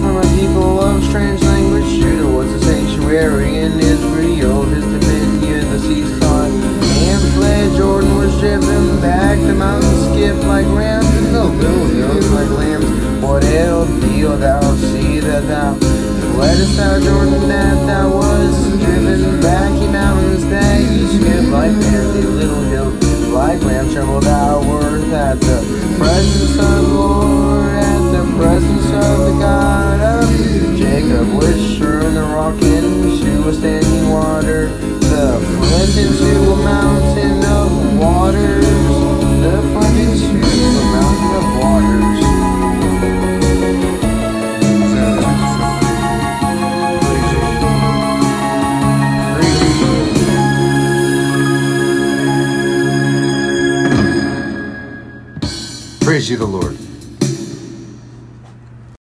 from a people of strange language. Judah was a sanctuary in Israel. His dominion the seas taught. And fled, Jordan was driven back. The mountains skipped like rams, and the hills like lambs. What thee, O thou sea that thou fleddest thou, Jordan, that thou was driven back? Ye mountains that ye skipped like lambs, ye little hills like lambs. Tremble thou worth at the presence of the Lord, praise you, the Lord.